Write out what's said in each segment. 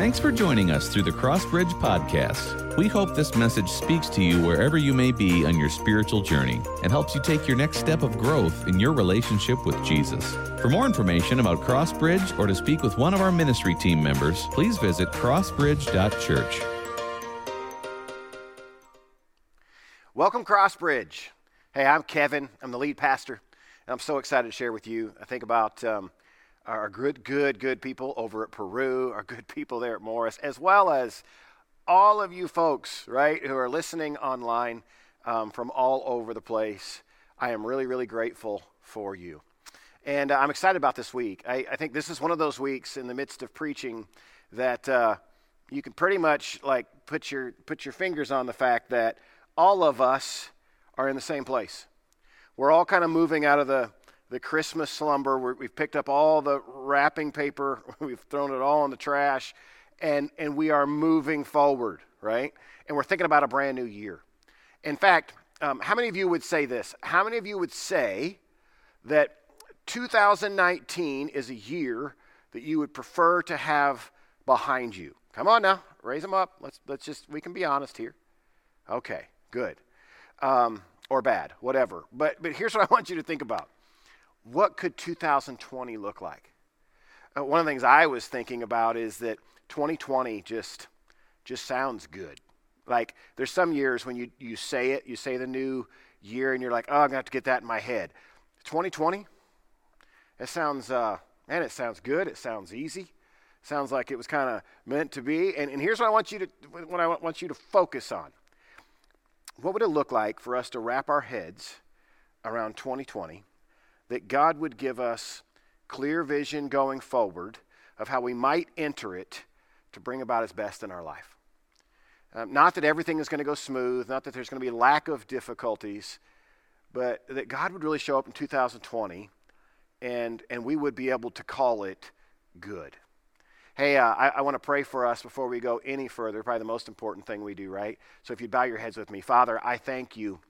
Thanks for joining us through the Crossbridge Podcast. We hope this message speaks to you wherever you may be on your spiritual journey and helps you take your next step of growth in your relationship with Jesus. For more information about Crossbridge or to speak with one of our ministry team members, please visit crossbridge.church. Welcome, Crossbridge. Hey, I'm Kevin. I'm the lead pastor, and I'm so excited to share with you. I think about um, our good, good, good people over at Peru, our good people there at Morris, as well as all of you folks, right, who are listening online um, from all over the place. I am really, really grateful for you. And uh, I'm excited about this week. I, I, think this is one of those weeks in the midst of preaching that uh, you can pretty much like put your put your fingers on the fact that all of us are in the same place. We're all kind of moving out of the the Christmas slumber. we have picked up all the wrapping paper, we've thrown it all in the trash, and, and we are moving forward, right? And we're thinking about a brand new year. In fact, um, how many of you would say this? How many of you would say that 2019 is a year that you would prefer to have behind you? Come on now, raise them up. Let's, let's just, we can be honest here. Okay, good. Um, or bad, whatever. But, but here's what I want you to think about what could 2020 look like? Uh, one of the things I was thinking about is that 2020 just just sounds good. Like there's some years when you you say it, you say the new year, and you're like, oh, I'm gonna have to get that in my head. 2020, it sounds uh, man, it sounds good. It sounds easy. Sounds like it was kind of meant to be. And, and here's what I want you to what I want you to focus on. What would it look like for us to wrap our heads around 2020 that God would give us clear vision going forward of how we might enter it to bring about His best in our life. Um, not that everything is going to go smooth, not that there's going to be lack of difficulties, but that God would really show up in 2020 and, and we would be able to call it good. Hey, uh, I, I want to pray for us before we go any further. Probably the most important thing we do, right? So if you bow your heads with me, Father, I thank you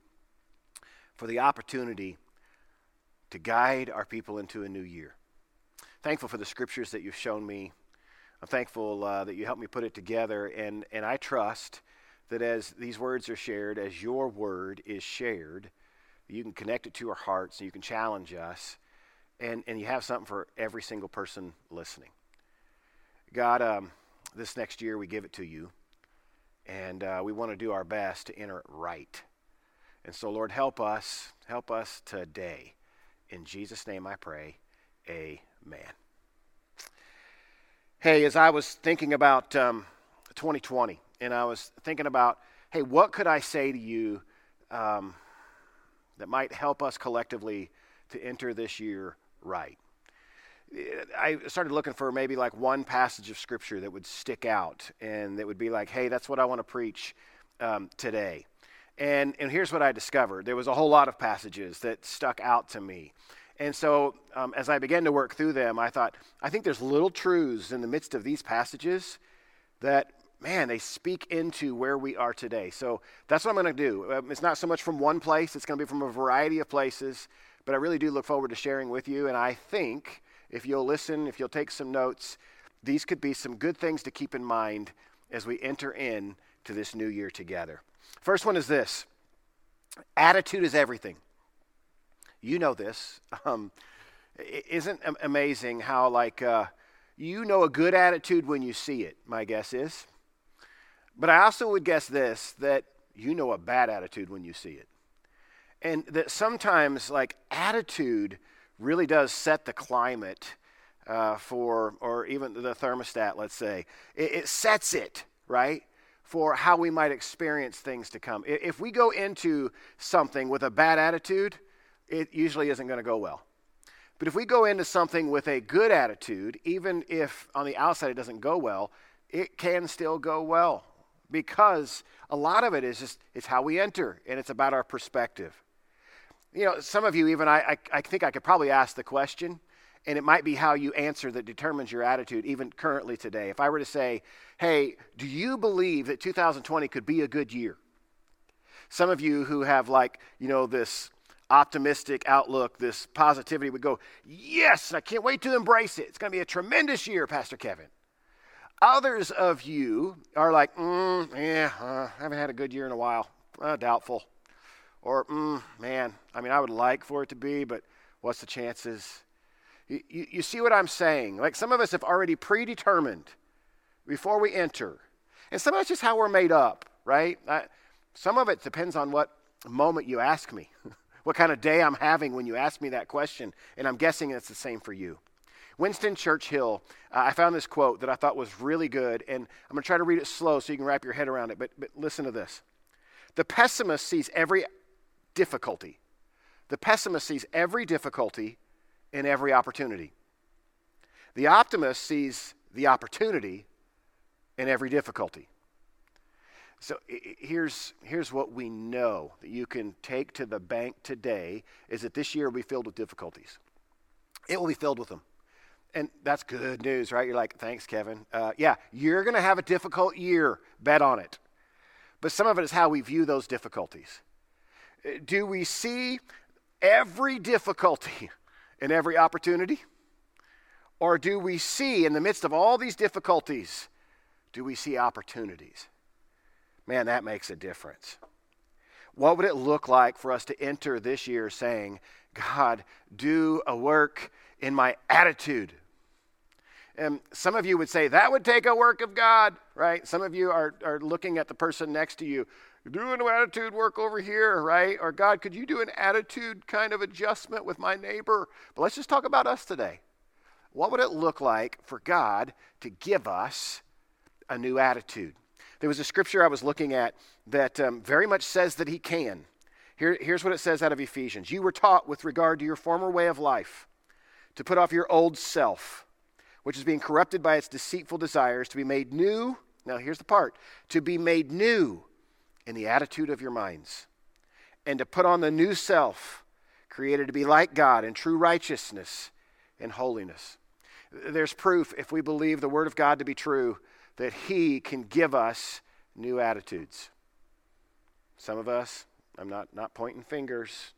for the opportunity to guide our people into a new year. Thankful for the scriptures that you've shown me. I'm thankful uh, that you helped me put it together, and, and I trust that as these words are shared, as your word is shared, you can connect it to our hearts and you can challenge us, and, and you have something for every single person listening. God, um, this next year we give it to you, and uh, we want to do our best to enter it right. And so, Lord, help us, help us today in Jesus' name I pray. Amen. Hey, as I was thinking about um, 2020, and I was thinking about, hey, what could I say to you um, that might help us collectively to enter this year right? I started looking for maybe like one passage of scripture that would stick out and that would be like, hey, that's what I want to preach um, today. And, and here's what I discovered there was a whole lot of passages that stuck out to me. And so, um, as I began to work through them, I thought, I think there's little truths in the midst of these passages that, man, they speak into where we are today. So that's what I'm going to do. Um, it's not so much from one place, it's going to be from a variety of places, but I really do look forward to sharing with you. And I think if you'll listen, if you'll take some notes, these could be some good things to keep in mind as we enter in to this new year together. First one is this attitude is everything. You know this. Um, isn't amazing how, like, uh, you know a good attitude when you see it, my guess is. But I also would guess this that you know a bad attitude when you see it. And that sometimes, like, attitude really does set the climate uh, for, or even the thermostat, let's say. It, it sets it, right? For how we might experience things to come. If we go into something with a bad attitude, it usually isn't going to go well. But if we go into something with a good attitude, even if on the outside it doesn't go well, it can still go well because a lot of it is just it's how we enter and it's about our perspective. You know, some of you even I, I, I think I could probably ask the question and it might be how you answer that determines your attitude, even currently today. If I were to say, hey, do you believe that 2020 could be a good year? Some of you who have, like, you know, this optimistic outlook, this positivity would go, yes, I can't wait to embrace it. It's going to be a tremendous year, Pastor Kevin. Others of you are like, mm, yeah, uh, I haven't had a good year in a while. Uh, doubtful. Or, mm, man, I mean, I would like for it to be, but what's the chances? You, you, see what I'm saying? Like some of us have already predetermined before we enter. And some of it's just how we're made up, right? I, some of it depends on what moment you ask me, what kind of day I'm having when you ask me that question. And I'm guessing it's the same for you. Winston Churchill, uh, I found this quote that I thought was really good, and I'm going to try to read it slow so you can wrap your head around it. But, but listen to this The pessimist sees every difficulty, the pessimist sees every difficulty in every opportunity. The optimist sees the opportunity in every difficulty. So here's, here's what we know that you can take to the bank today is that this year will be filled with difficulties. It will be filled with them and that's good news, right? You're like, thanks, Kevin. Uh, yeah, you're going to have a difficult year. Bet on it. But some of it is how we view those difficulties. Uh, do we see every difficulty in every opportunity? Or do we see, in the midst of all these difficulties, do we see opportunities? Man, that makes a difference. What would it look like for us to enter this year saying, God, do a work in my attitude? And some of you would say that would take a work of God, right? Some of you are, are looking at the person next to you. Doing an attitude work over here, right? Or God, could you do an attitude kind of adjustment with my neighbor? But let's just talk about us today. What would it look like for God to give us a new attitude? There was a scripture I was looking at that um, very much says that He can. Here, here's what it says out of Ephesians You were taught with regard to your former way of life to put off your old self which is being corrupted by its deceitful desires, to be made new. Now, here's the part to be made new in the attitude of your minds, and to put on the new self, created to be like God in true righteousness and holiness. There's proof, if we believe the Word of God to be true, that He can give us new attitudes. Some of us, I'm not, not pointing fingers,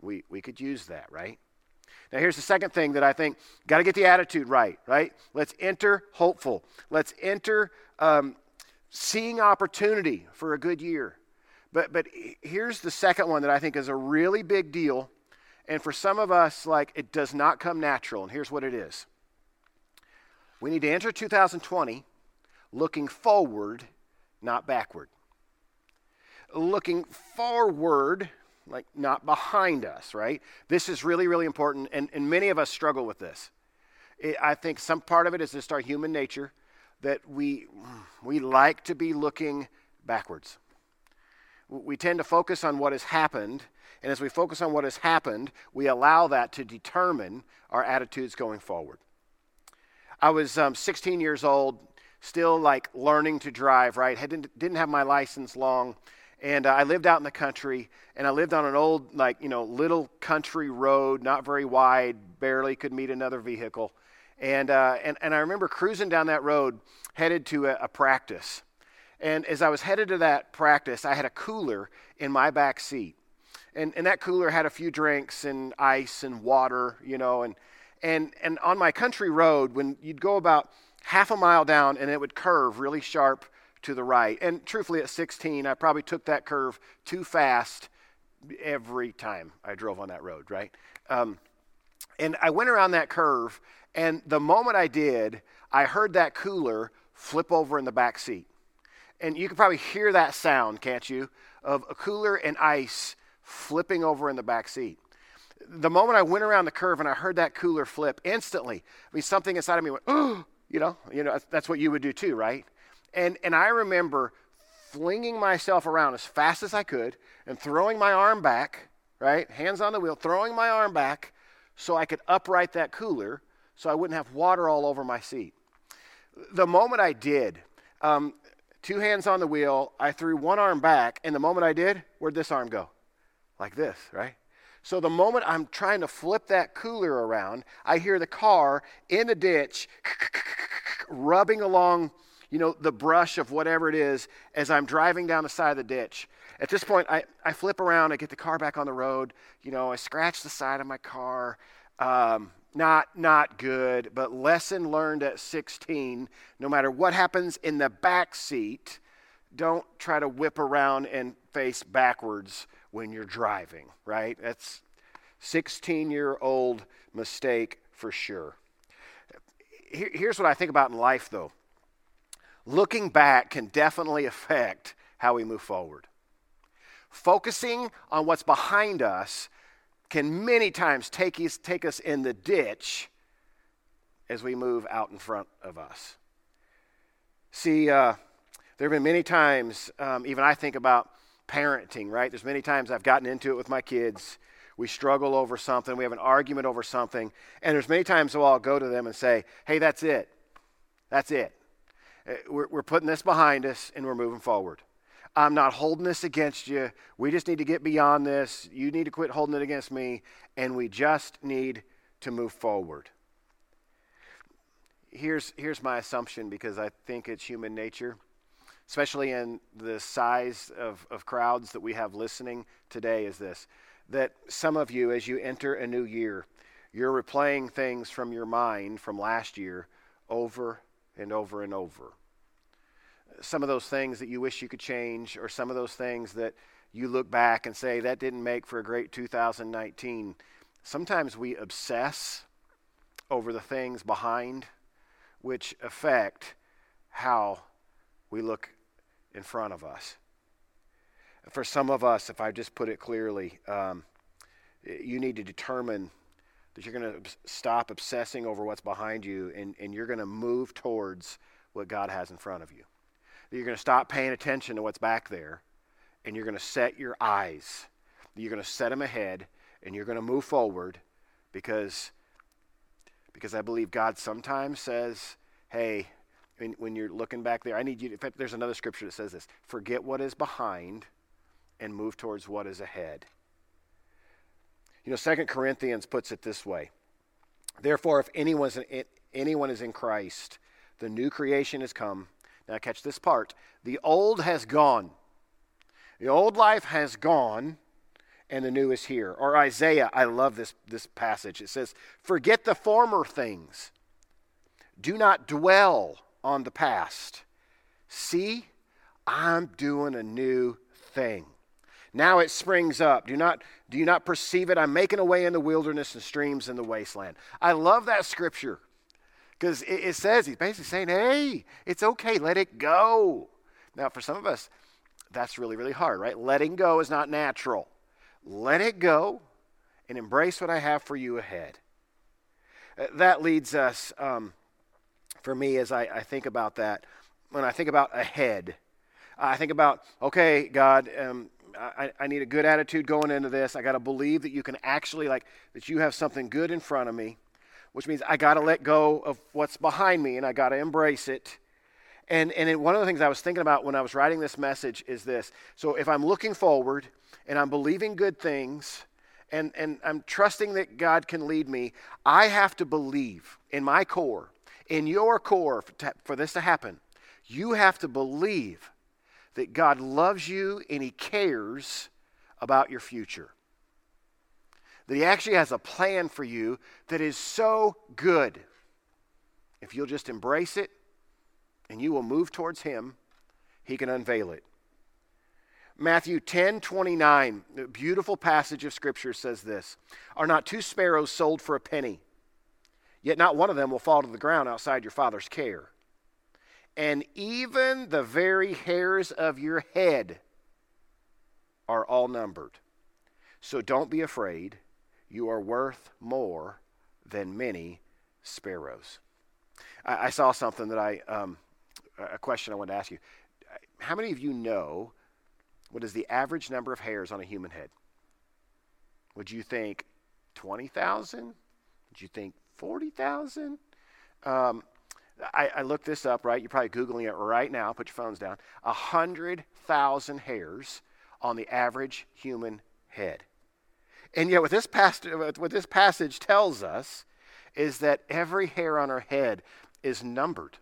we, we could use that, right? Now, here's the second thing that I think got to get the attitude right, right? Let's enter hopeful. Let's enter um, seeing opportunity for a good year. But, but here's the second one that I think is a really big deal. And for some of us, like, it does not come natural. And here's what it is we need to enter 2020 looking forward, not backward. Looking forward like not behind us, right? This is really, really important, and, and many of us struggle with this. It, I think some part of it is just our human nature that we, we like to be looking backwards. We tend to focus on what has happened, and as we focus on what has happened, we allow that to determine our attitudes going forward. I was um, 16 years old, still like learning to drive, right? Had, didn't have my license long and uh, I lived out in the country, and I lived on an old, like, you know, little country road, not very wide, barely could meet another vehicle. And, uh, and, and I remember cruising down that road headed to a, a practice. And as I was headed to that practice, I had a cooler in my back seat. And, and that cooler had a few drinks and ice and water, you know. And, and, and on my country road, when you'd go about half a mile down and it would curve really sharp to the right. And truthfully, at 16, I probably took that curve too fast every time I drove on that road, right? Um, and I went around that curve, and the moment I did, I heard that cooler flip over in the back seat. And you can probably hear that sound, can't you? Of a cooler and ice flipping over in the back seat. The moment I went around the curve and I heard that cooler flip, instantly, I mean, something inside of me went, oh, you know, you know, that's what you would do too, right? And, and I remember flinging myself around as fast as I could and throwing my arm back, right? Hands on the wheel, throwing my arm back so I could upright that cooler so I wouldn't have water all over my seat. The moment I did, um, two hands on the wheel, I threw one arm back, and the moment I did, where'd this arm go? Like this, right? So the moment I'm trying to flip that cooler around, I hear the car in the ditch rubbing along you know, the brush of whatever it is as I'm driving down the side of the ditch. At this point, I, I flip around, I get the car back on the road, you know, I scratch the side of my car. Um, not not good, but lesson learned at 16. No matter what happens in the back seat, don't try to whip around and face backwards when you're driving. Right? That's 16 year old mistake for sure. Here, here's what I think about in life, though. Looking back can definitely affect how we move forward. Focusing on what's behind us can many times take us, take us in the ditch as we move out in front of us. See, uh, there have been many times, um, even I think about parenting, right? There's many times I've gotten into it with my kids. We struggle over something, we have an argument over something, and there's many times where I'll go to them and say, hey, that's it. That's it. Uh, we're, we're putting this behind us and we're moving forward. I'm not holding this against you. We just need to get beyond this. You need to quit holding it against me, and we just need to move forward. Here's, here's my assumption because I think it's human nature, especially in the size of, of crowds that we have listening today, is this that some of you, as you enter a new year, you're replaying things from your mind from last year over and over and over some of those things that you wish you could change, or some of those things that you look back and say, that didn't make for a great 2019. Sometimes we obsess over the things behind which affect how we look in front of us. For some of us, if I just put it clearly, um, you need to determine that you're going to stop obsessing over what's behind you and, and you're going to move towards what God has in front of you you're going to stop paying attention to what's back there and you're going to set your eyes. You're going to set them ahead and you're going to move forward because because I believe God sometimes says, "Hey, when, when you're looking back there, I need you to, in fact, there's another scripture that says this, forget what is behind and move towards what is ahead." You know, Second Corinthians puts it this way. Therefore, if anyone's in, anyone is in Christ, the new creation has come now, catch this part. The old has gone. The old life has gone, and the new is here. Or Isaiah, I love this, this passage. It says, Forget the former things, do not dwell on the past. See, I'm doing a new thing. Now it springs up. Do not, do you not perceive it? I'm making a way in the wilderness and streams in the wasteland. I love that scripture. Because it, it says, he's basically saying, hey, it's okay, let it go. Now, for some of us, that's really, really hard, right? Letting go is not natural. Let it go and embrace what I have for you ahead. Uh, that leads us, um, for me, as I, I, think about that, when I think about ahead, I think about, okay, God, um, I, I need a good attitude going into this. I got to believe that you can actually, like, that you have something good in front of me which means I got to let go of what's behind me and I got to embrace it. And, and one of the things I was thinking about when I was writing this message is this. So if I'm looking forward and I'm believing good things and, and I'm trusting that God can lead me, I have to believe in my core, in your core, for, to, for this to happen. You have to believe that God loves you and He cares about your future that He actually has a plan for you that is so good. If you'll just embrace it and you will move towards Him, He can unveil it. Matthew 10 29, a beautiful passage of Scripture says this Are not two sparrows sold for a penny? Yet not one of them will fall to the ground outside your Father's care. And even the very hairs of your head are all numbered. So don't be afraid. You are worth more than many sparrows. I, I saw something that I, um, a question I wanted to ask you. How many of you know what is the average number of hairs on a human head? Would you think 20,000? Would you think 40,000? Um, I, I, looked this up, right? You're probably Googling it right now. Put your phones down. 100,000 hairs on the average human head. And yet, what this, past, what this passage tells us is that every hair on our head is numbered.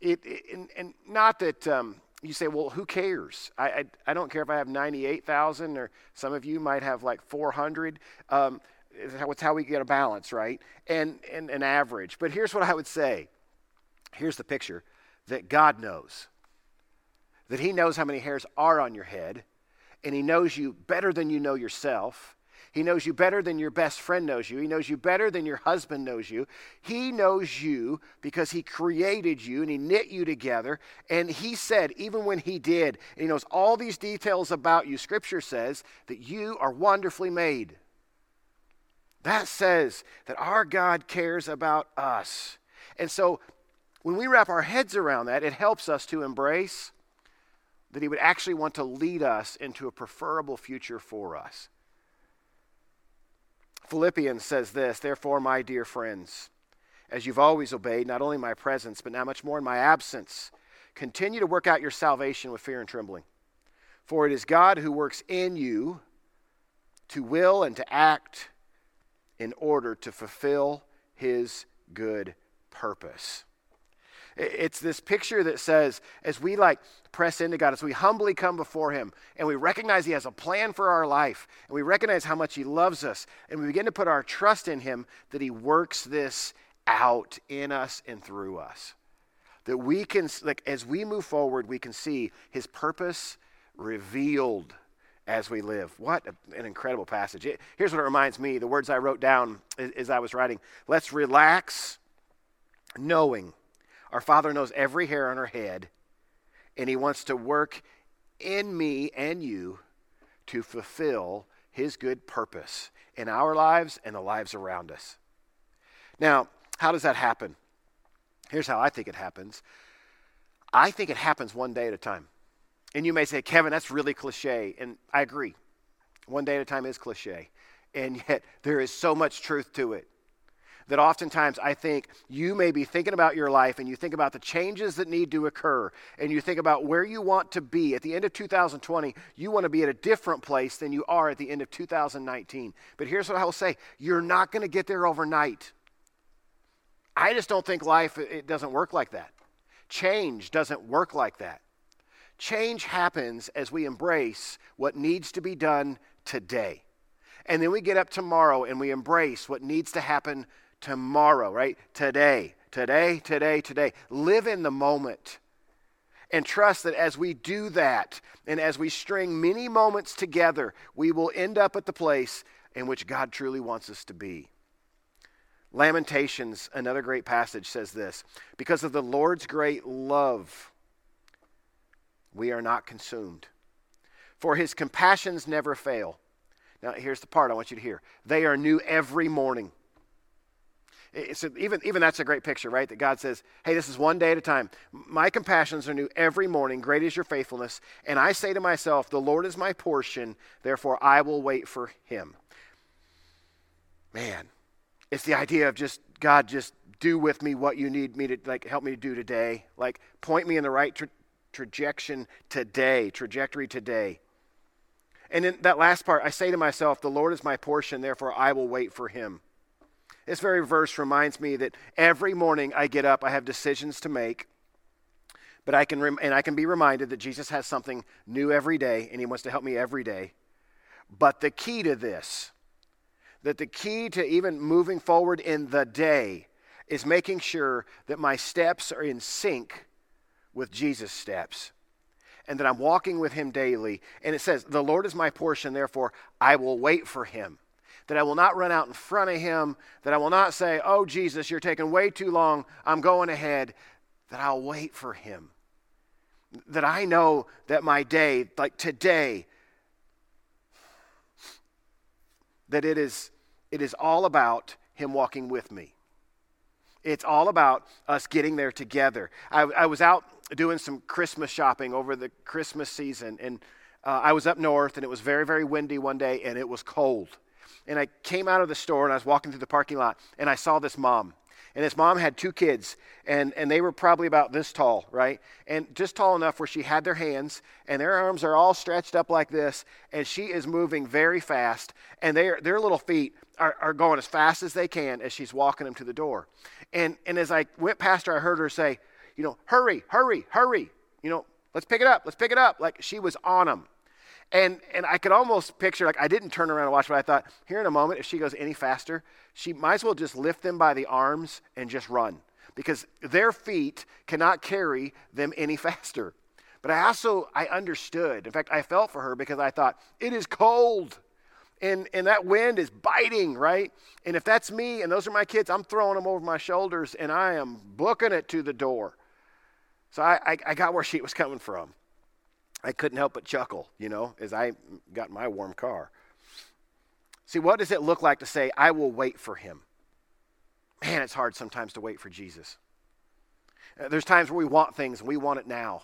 It, it and, and, not that um, you say, well, who cares? I, I, I, don't care if I have 98,000 or some of you might have like 400. Um, it's how we get a balance, right? And, and an average. But here's what I would say here's the picture that God knows. That He knows how many hairs are on your head, and He knows you better than you know yourself. He knows you better than your best friend knows you. He knows you better than your husband knows you. He knows you because He created you and He knit you together. And He said, even when He did, and He knows all these details about you, Scripture says that you are wonderfully made. That says that our God cares about us. And so when we wrap our heads around that, it helps us to embrace that He would actually want to lead us into a preferable future for us. Philippians says this Therefore, my dear friends, as you've always obeyed, not only my presence, but now much more in my absence, continue to work out your salvation with fear and trembling. For it is God who works in you to will and to act in order to fulfill his good purpose. It's this picture that says, as we like press into God, as we humbly come before Him, and we recognize He has a plan for our life, and we recognize how much He loves us, and we begin to put our trust in Him, that He works this out in us and through us. That we can, like, as we move forward, we can see His purpose revealed as we live. What an incredible passage. Here's what it reminds me the words I wrote down as I was writing. Let's relax, knowing our Father knows every hair on our head, and He wants to work in me and you to fulfill His good purpose in our lives and the lives around us. Now, how does that happen? Here's how I think it happens I think it happens one day at a time. And you may say, Kevin, that's really cliche. And I agree. One day at a time is cliche. And yet, there is so much truth to it that oftentimes I think you may be thinking about your life and you think about the changes that need to occur and you think about where you want to be. At the end of 2020, you want to be at a different place than you are at the end of 2019. But here's what I will say you're not going to get there overnight. I just don't think life it doesn't work like that. Change doesn't work like that. Change happens as we embrace what needs to be done today. And then we get up tomorrow and we embrace what needs to happen tomorrow, right? Today, today, today, today. Live in the moment. And trust that as we do that, and as we string many moments together, we will end up at the place in which God truly wants us to be. Lamentations, another great passage, says this Because of the Lord's great love, we are not consumed, for his compassions never fail. Now, here's the part I want you to hear they are new every morning. So even, even that's a great picture, right? That God says, hey, this is one day at a time. My compassions are new every morning. Great is your faithfulness. And I say to myself, the Lord is my portion, therefore I will wait for him. Man, it's the idea of just, God, just do with me what you need me to, like, help me to do today. Like, point me in the right tra- trajectory today, trajectory today. And in that last part, I say to myself, the Lord is my portion, therefore I will wait for him. This very verse reminds me that every morning I get up, I have decisions to make. But I can rem- and I can be reminded that Jesus has something new every day and he wants to help me every day. But the key to this, that the key to even moving forward in the day is making sure that my steps are in sync with Jesus' steps and that I'm walking with him daily. And it says, The Lord is my portion, therefore I will wait for him that I will not run out in front of him, that I will not say, Oh, Jesus, you're taking way too long, I'm going ahead, that I'll wait for him. That I know that my day, like today, that it is, it is all about him walking with me. It's all about us getting there together. I, I was out doing some Christmas shopping over the Christmas season, and uh, I was up north, and it was very, very windy one day, and it was cold and I came out of the store and I was walking through the parking lot and I saw this mom. And this mom had two kids, and, and they were probably about this tall, right? And just tall enough where she had their hands, and their arms are all stretched up like this, and she is moving very fast, and their, their little feet are, are going as fast as they can as she's walking them to the door. And, and as I went past her, I heard her say, you know, hurry, hurry, hurry, you know, let's pick it up, let's pick it up. Like she was on them. And, and I could almost picture, like, I didn't turn around and watch, but I thought, here in a moment, if she goes any faster, she might as well just lift them by the arms and just run because their feet cannot carry them any faster. But I also, I understood. In fact, I felt for her because I thought, it is cold and, and that wind is biting, right? And if that's me and those are my kids, I'm throwing them over my shoulders and I am booking it to the door. So I, I, I got where she was coming from. I couldn't help but chuckle, you know, as I got my warm car. See, what does it look like to say, I will wait for him? Man, it's hard sometimes to wait for Jesus. Uh, there's times where we want things and we want it now.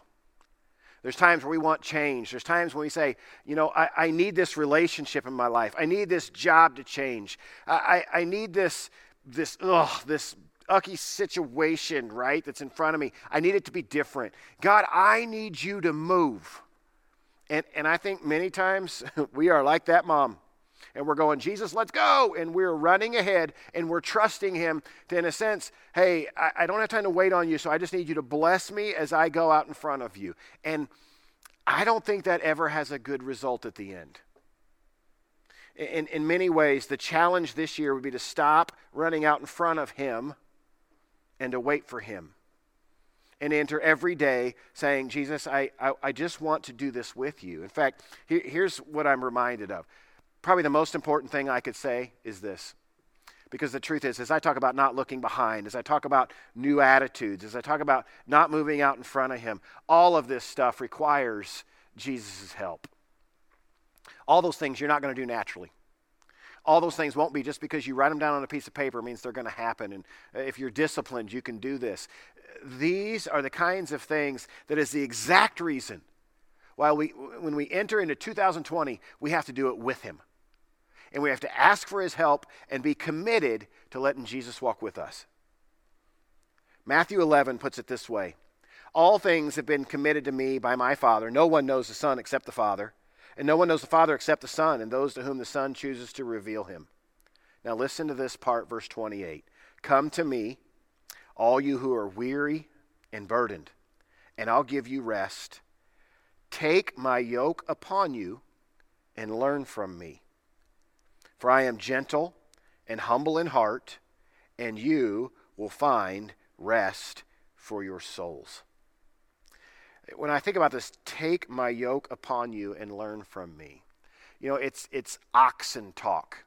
There's times where we want change. There's times when we say, you know, I, I need this relationship in my life. I need this job to change. I, I, I need this, this, ugh, this ucky situation, right, that's in front of me. I need it to be different. God, I need you to move. And, and I think many times we are like that mom. And we're going, Jesus, let's go. And we're running ahead and we're trusting Him to, in a sense, hey, I, I don't have time to wait on you, so I just need you to bless me as I go out in front of you. And I don't think that ever has a good result at the end. In, in many ways, the challenge this year would be to stop running out in front of Him and to wait for Him. And enter every day saying, Jesus, I, I, I just want to do this with you. In fact, here, here's what I'm reminded of probably the most important thing I could say is this. Because the truth is, as I talk about not looking behind, as I talk about new attitudes, as I talk about not moving out in front of Him, all of this stuff requires Jesus' help. All those things you're not going to do naturally. All those things won't be just because you write them down on a piece of paper means they're going to happen. And uh, if you're disciplined, you can do this. These are the kinds of things that is the exact reason why we, when we enter into 2020, we have to do it with Him and we have to ask for his help and be committed to letting Jesus walk with us. Matthew 11 puts it this way All things have been committed to me by my Father. No one knows the Son except the Father, and no one knows the Father except the Son, and those to whom the Son chooses to reveal him. Now listen to this part, verse 28. Come to me, all you who are weary and burdened, and I'll give you rest. Take my yoke upon you and learn from me for I am gentle and humble in heart, and you will find rest for your souls. When I think about this, take my yoke upon you and learn from me. You know, it's, it's oxen talk.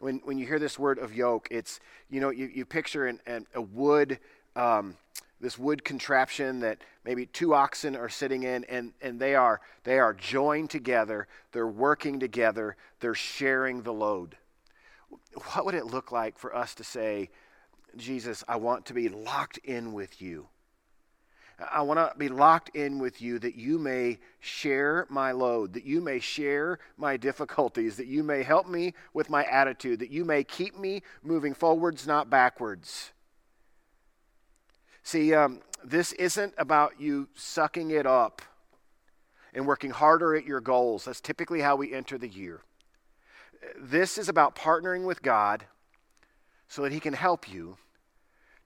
When, when you hear this word of yoke, it's, you know, you, you picture an, an, a wood, um, this wood contraption that maybe two oxen are sitting in and, and they are they are joined together they're working together they're sharing the load what would it look like for us to say jesus i want to be locked in with you I want to be locked in with you that you may share my load, that you may share my difficulties, that you may help me with my attitude, that you may keep me moving forwards, not backwards. See, um, this isn't about you sucking it up and working harder at your goals. That's typically how we enter the year. This is about partnering with God so that He can help you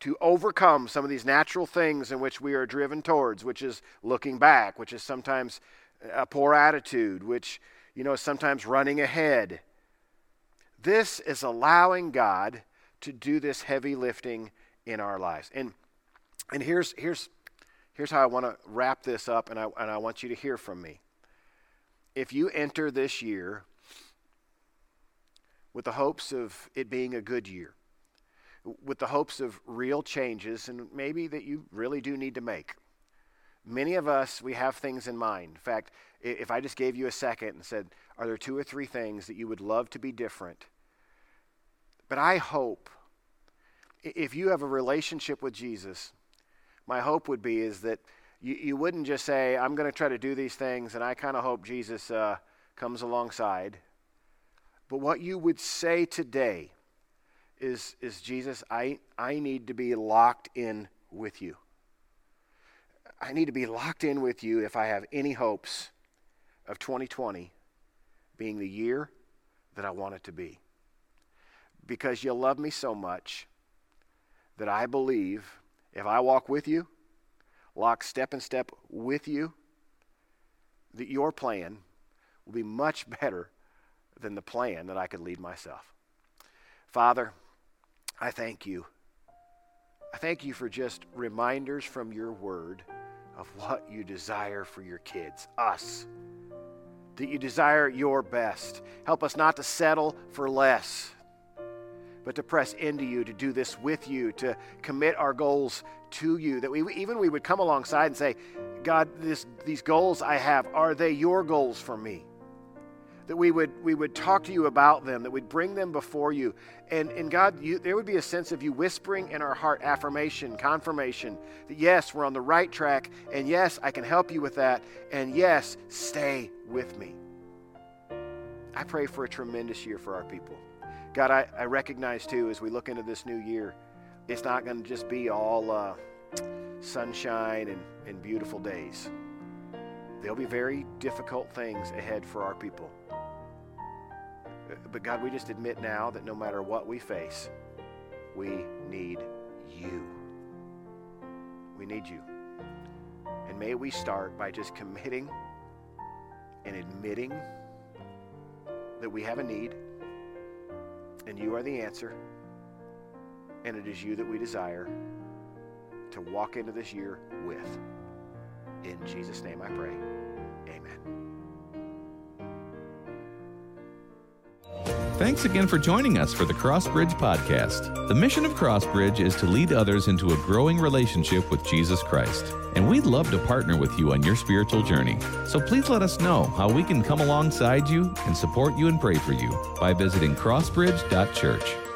to overcome some of these natural things in which we are driven towards, which is looking back, which is sometimes a poor attitude, which, you know, is sometimes running ahead. This is allowing God to do this heavy lifting in our lives. And and here's, here's, here's how I want to wrap this up, and I, and I want you to hear from me. If you enter this year with the hopes of it being a good year, with the hopes of real changes, and maybe that you really do need to make, many of us, we have things in mind. In fact, if I just gave you a second and said, Are there two or three things that you would love to be different? But I hope if you have a relationship with Jesus, my hope would be is that you, you wouldn't just say, I'm going to try to do these things, and I kind of hope Jesus uh, comes alongside. But what you would say today is, is Jesus, I, I need to be locked in with you. I need to be locked in with you if I have any hopes of 2020 being the year that I want it to be. Because you love me so much that I believe if I walk with you, lock step and step with you, that your plan will be much better than the plan that I could lead myself. Father, I thank you. I thank you for just reminders from your word of what you desire for your kids, us. That you desire your best. Help us not to settle for less, but to press into you, to do this with you, to commit our goals to you. That we even we would come alongside and say, God, this, these goals I have, are they your goals for me? That we would, we would talk to you about them, that we'd bring them before you. And, and God, you, there would be a sense of you whispering in our heart affirmation, confirmation that yes, we're on the right track, and yes, I can help you with that, and yes, stay with me. I pray for a tremendous year for our people. God, I, I recognize too, as we look into this new year, it's not going to just be all uh, sunshine and, and beautiful days. There'll be very difficult things ahead for our people. But God, we just admit now that no matter what we face, we need you. We need you. And may we start by just committing and admitting that we have a need and you are the answer. And it is you that we desire to walk into this year with. In Jesus' name I pray. Thanks again for joining us for the Crossbridge Podcast. The mission of Crossbridge is to lead others into a growing relationship with Jesus Christ. And we'd love to partner with you on your spiritual journey. So please let us know how we can come alongside you and support you and pray for you by visiting crossbridge.church.